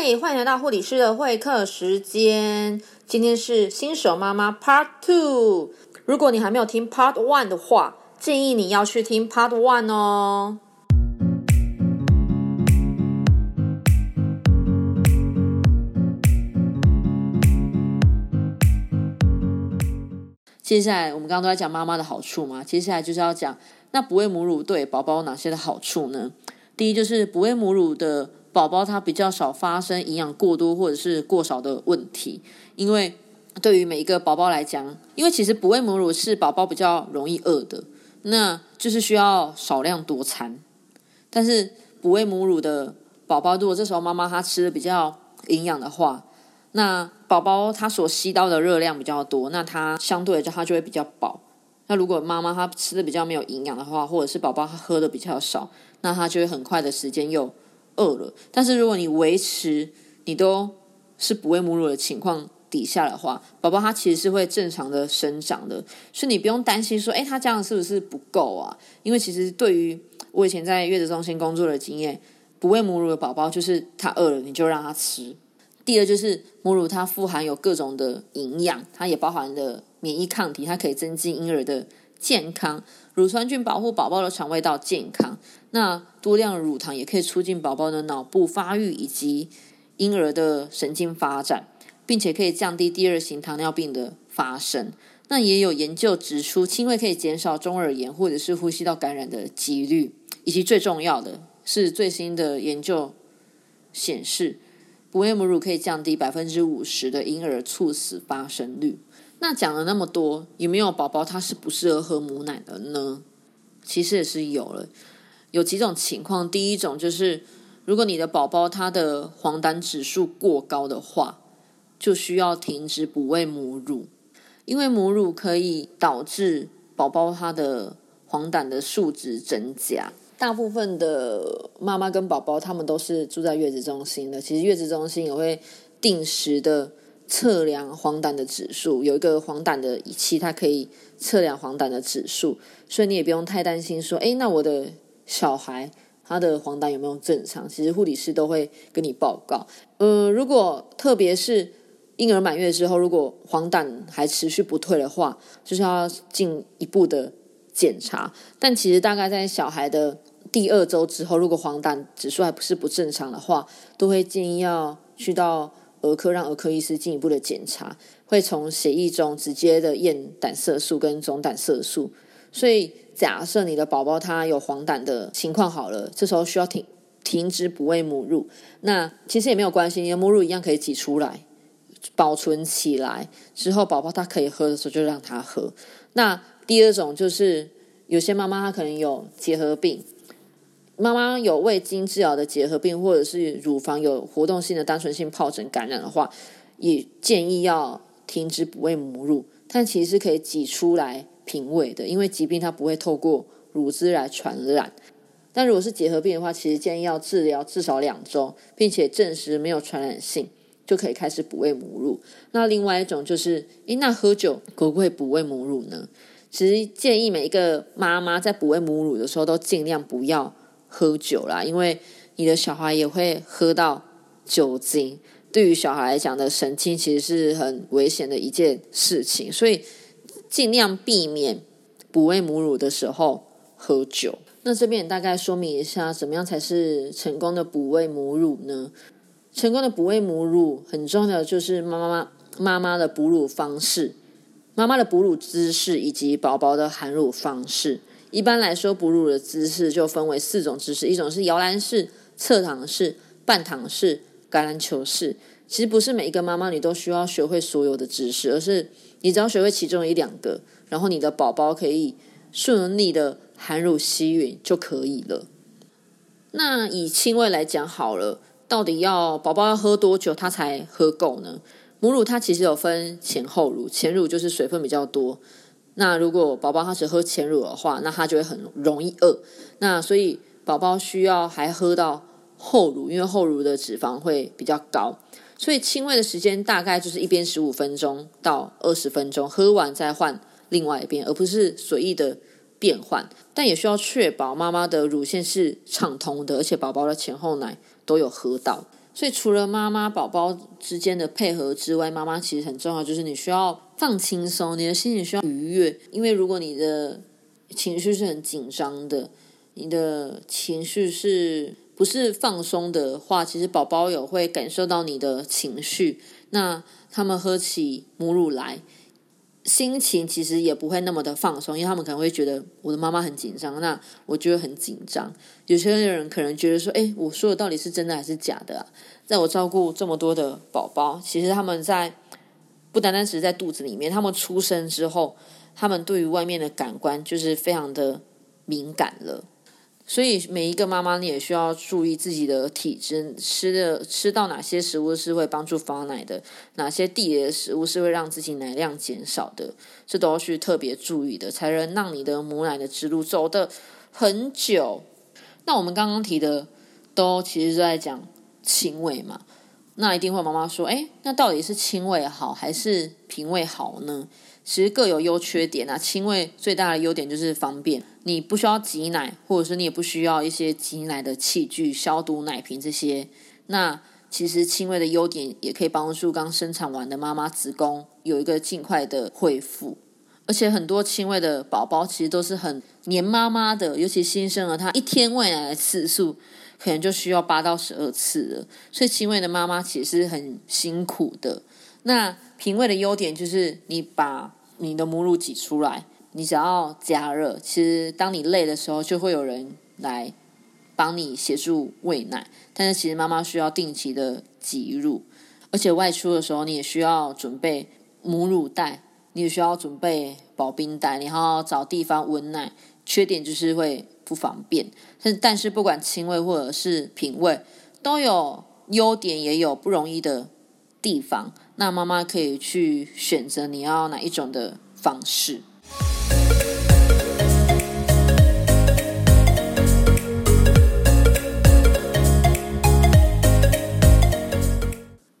嗨，欢迎来到护理师的会客时间。今天是新手妈妈 Part Two。如果你还没有听 Part One 的话，建议你要去听 Part One 哦。接下来我们刚刚都在讲妈妈的好处嘛，接下来就是要讲那不喂母乳对宝宝有哪些的好处呢？第一就是不喂母乳的。宝宝他比较少发生营养过多或者是过少的问题，因为对于每一个宝宝来讲，因为其实不喂母乳是宝宝比较容易饿的，那就是需要少量多餐。但是不喂母乳的宝宝，如果这时候妈妈她吃的比较营养的话，那宝宝他所吸到的热量比较多，那他相对来讲他就会比较饱。那如果妈妈她吃的比较没有营养的话，或者是宝宝他喝的比较少，那他就会很快的时间又。饿了，但是如果你维持你都是不喂母乳的情况底下的话，宝宝他其实是会正常的生长的，所以你不用担心说，哎，他这样是不是不够啊？因为其实对于我以前在月子中心工作的经验，不喂母乳的宝宝就是他饿了你就让他吃。第二就是母乳它富含有各种的营养，它也包含了免疫抗体，它可以增进婴儿的。健康乳酸菌保护宝宝的肠胃道健康，那多量乳糖也可以促进宝宝的脑部发育以及婴儿的神经发展，并且可以降低第二型糖尿病的发生。那也有研究指出，轻微可以减少中耳炎或者是呼吸道感染的几率，以及最重要的是最新的研究显示，不喂母乳可以降低百分之五十的婴儿猝死发生率。那讲了那么多，有没有宝宝他是不适合喝母奶的呢？其实也是有了，有几种情况。第一种就是，如果你的宝宝他的黄疸指数过高的话，就需要停止补喂母乳，因为母乳可以导致宝宝他的黄疸的数值增加。大部分的妈妈跟宝宝他们都是住在月子中心的，其实月子中心也会定时的。测量黄疸的指数，有一个黄疸的仪器，它可以测量黄疸的指数，所以你也不用太担心说，哎，那我的小孩他的黄疸有没有正常？其实护理师都会跟你报告。嗯，如果特别是婴儿满月之后，如果黄疸还持续不退的话，就是要进一步的检查。但其实大概在小孩的第二周之后，如果黄疸指数还不是不正常的话，都会建议要去到。儿科让儿科医师进一步的检查，会从血液中直接的验胆色素跟总胆色素。所以假设你的宝宝他有黄疸的情况好了，这时候需要停停止哺喂母乳。那其实也没有关系，你的母乳一样可以挤出来，保存起来之后，宝宝他可以喝的时候就让他喝。那第二种就是有些妈妈她可能有结核病。妈妈有未经治疗的结核病，或者是乳房有活动性的单纯性疱疹感染的话，也建议要停止哺喂母乳。但其实是可以挤出来平喂的，因为疾病它不会透过乳汁来传染。但如果是结核病的话，其实建议要治疗至少两周，并且证实没有传染性，就可以开始哺喂母乳。那另外一种就是，诶，那喝酒可不可以补喂母乳呢？其实建议每一个妈妈在哺喂母乳的时候，都尽量不要。喝酒啦，因为你的小孩也会喝到酒精，对于小孩来讲的神经其实是很危险的一件事情，所以尽量避免哺喂母乳的时候喝酒。那这边大概说明一下，怎么样才是成功的哺喂母乳呢？成功的哺喂母乳很重要的就是妈妈妈妈妈的哺乳方式、妈妈的哺乳姿势以及宝宝的含乳方式。一般来说，哺乳的姿势就分为四种姿势：一种是摇篮式、侧躺式、半躺式、橄榄球式。其实不是每一个妈妈你都需要学会所有的姿势，而是你只要学会其中一两个，然后你的宝宝可以顺利的含乳吸吮就可以了。那以亲喂来讲好了，到底要宝宝要喝多久他才喝够呢？母乳它其实有分前后乳，前乳就是水分比较多。那如果宝宝他只喝前乳的话，那他就会很容易饿。那所以宝宝需要还喝到后乳，因为后乳的脂肪会比较高。所以亲喂的时间大概就是一边十五分钟到二十分钟，喝完再换另外一边，而不是随意的变换。但也需要确保妈妈的乳腺是畅通的，而且宝宝的前后奶都有喝到。所以除了妈妈宝宝之间的配合之外，妈妈其实很重要，就是你需要放轻松，你的心情需要愉悦。因为如果你的情绪是很紧张的，你的情绪是不是放松的话，其实宝宝有会感受到你的情绪。那他们喝起母乳来。心情其实也不会那么的放松，因为他们可能会觉得我的妈妈很紧张，那我觉得很紧张。有些人可能觉得说：“哎，我说的到底是真的还是假的啊？”在我照顾这么多的宝宝，其实他们在不单单只是在肚子里面，他们出生之后，他们对于外面的感官就是非常的敏感了。所以每一个妈妈，你也需要注意自己的体质，吃的吃到哪些食物是会帮助发奶的，哪些地的食物是会让自己奶量减少的，这都要去特别注意的，才能让你的母奶的之路走得很久。那我们刚刚提的都其实是在讲亲喂嘛，那一定会妈妈说，哎，那到底是亲喂好还是平喂好呢？其实各有优缺点啊。亲喂最大的优点就是方便，你不需要挤奶，或者是你也不需要一些挤奶的器具、消毒奶瓶这些。那其实亲喂的优点也可以帮助刚生产完的妈妈子宫有一个尽快的恢复。而且很多亲喂的宝宝其实都是很黏妈妈的，尤其新生儿，他一天喂奶的次数可能就需要八到十二次了。所以亲喂的妈妈其实很辛苦的。那平喂的优点就是你把你的母乳挤出来，你只要加热，其实当你累的时候，就会有人来帮你协助喂奶。但是其实妈妈需要定期的挤乳，而且外出的时候你也需要准备母乳袋，你也需要准备保冰袋，然后找地方温奶。缺点就是会不方便。但但是不管亲喂或者是平喂，都有优点也有不容易的地方。那妈妈可以去选择你要哪一种的方式。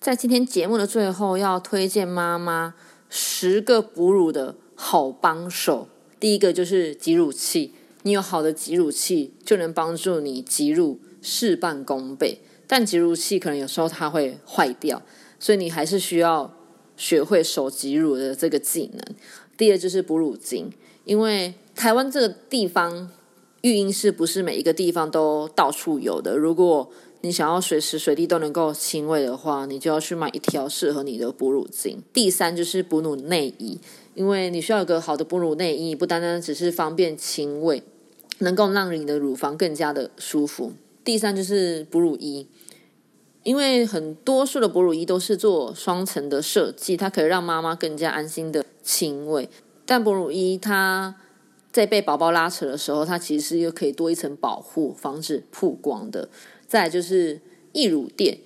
在今天节目的最后，要推荐妈妈十个哺乳的好帮手。第一个就是挤乳器，你有好的挤乳器，就能帮助你挤乳事半功倍。但挤乳器可能有时候它会坏掉。所以你还是需要学会手挤乳的这个技能。第二就是哺乳巾，因为台湾这个地方育婴室不是每一个地方都到处有的。如果你想要随时随地都能够亲喂的话，你就要去买一条适合你的哺乳巾。第三就是哺乳内衣，因为你需要有个好的哺乳内衣，不单单只是方便亲喂，能够让你的乳房更加的舒服。第三就是哺乳衣。因为很多数的哺乳衣都是做双层的设计，它可以让妈妈更加安心的亲喂。但哺乳衣它在被宝宝拉扯的时候，它其实又可以多一层保护，防止曝光的。再就是溢乳垫，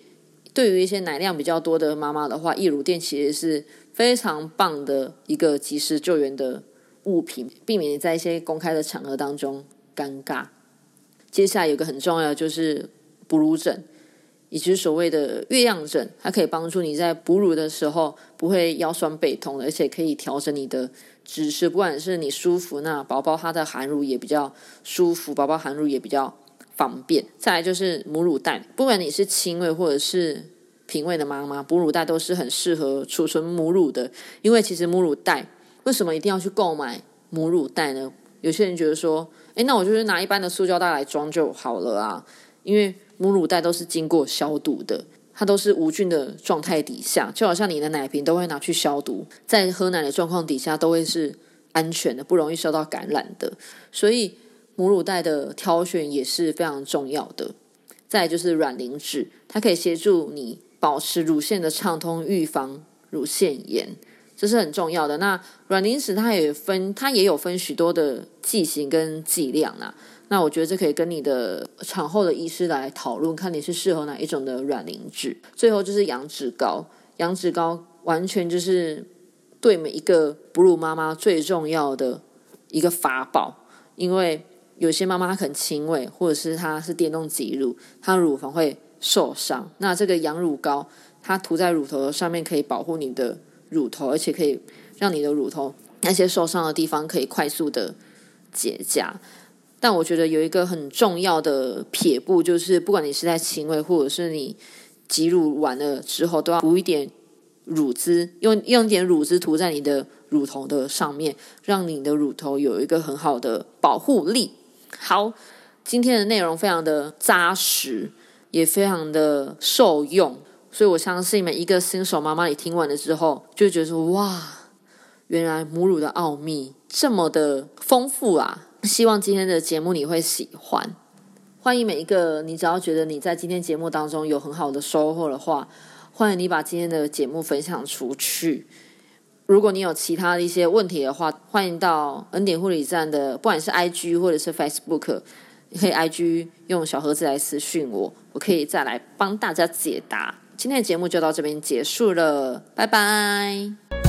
对于一些奶量比较多的妈妈的话，溢乳垫其实是非常棒的一个及时救援的物品，避免你在一些公开的场合当中尴尬。接下来有个很重要就是哺乳枕。以及所谓的月亮枕，它可以帮助你在哺乳的时候不会腰酸背痛，而且可以调整你的姿势，不管是你舒服，那宝宝他的含乳也比较舒服，宝宝含乳也比较方便。再来就是母乳袋，不管你是亲喂或者是平喂的妈妈，哺乳袋都是很适合储存母乳的。因为其实母乳袋为什么一定要去购买母乳袋呢？有些人觉得说，诶，那我就是拿一般的塑胶袋来装就好了啊，因为。母乳袋都是经过消毒的，它都是无菌的状态底下，就好像你的奶瓶都会拿去消毒，在喝奶的状况底下都会是安全的，不容易受到感染的。所以母乳袋的挑选也是非常重要的。再就是软磷脂，它可以协助你保持乳腺的畅通，预防乳腺炎，这是很重要的。那软磷脂它也分，它也有分许多的剂型跟剂量啊。那我觉得这可以跟你的产后的医师来讨论，看你是适合哪一种的软磷脂。最后就是羊脂膏，羊脂膏完全就是对每一个哺乳妈妈最重要的一个法宝，因为有些妈妈很轻微，或者是她是电动挤乳，她乳房会受伤。那这个羊乳膏，它涂在乳头上面可以保护你的乳头，而且可以让你的乳头那些受伤的地方可以快速的结痂。但我觉得有一个很重要的撇步，就是不管你是在亲喂，或者是你挤乳完了之后，都要补一点乳汁，用用点乳汁涂在你的乳头的上面，让你的乳头有一个很好的保护力。好，今天的内容非常的扎实，也非常的受用，所以我相信每一个新手妈妈，你听完了之后，就觉得说哇，原来母乳的奥秘这么的丰富啊！希望今天的节目你会喜欢。欢迎每一个你只要觉得你在今天节目当中有很好的收获的话，欢迎你把今天的节目分享出去。如果你有其他的一些问题的话，欢迎到恩典护理站的，不管是 IG 或者是 Facebook，你可以 IG 用小盒子来私讯我，我可以再来帮大家解答。今天的节目就到这边结束了，拜拜。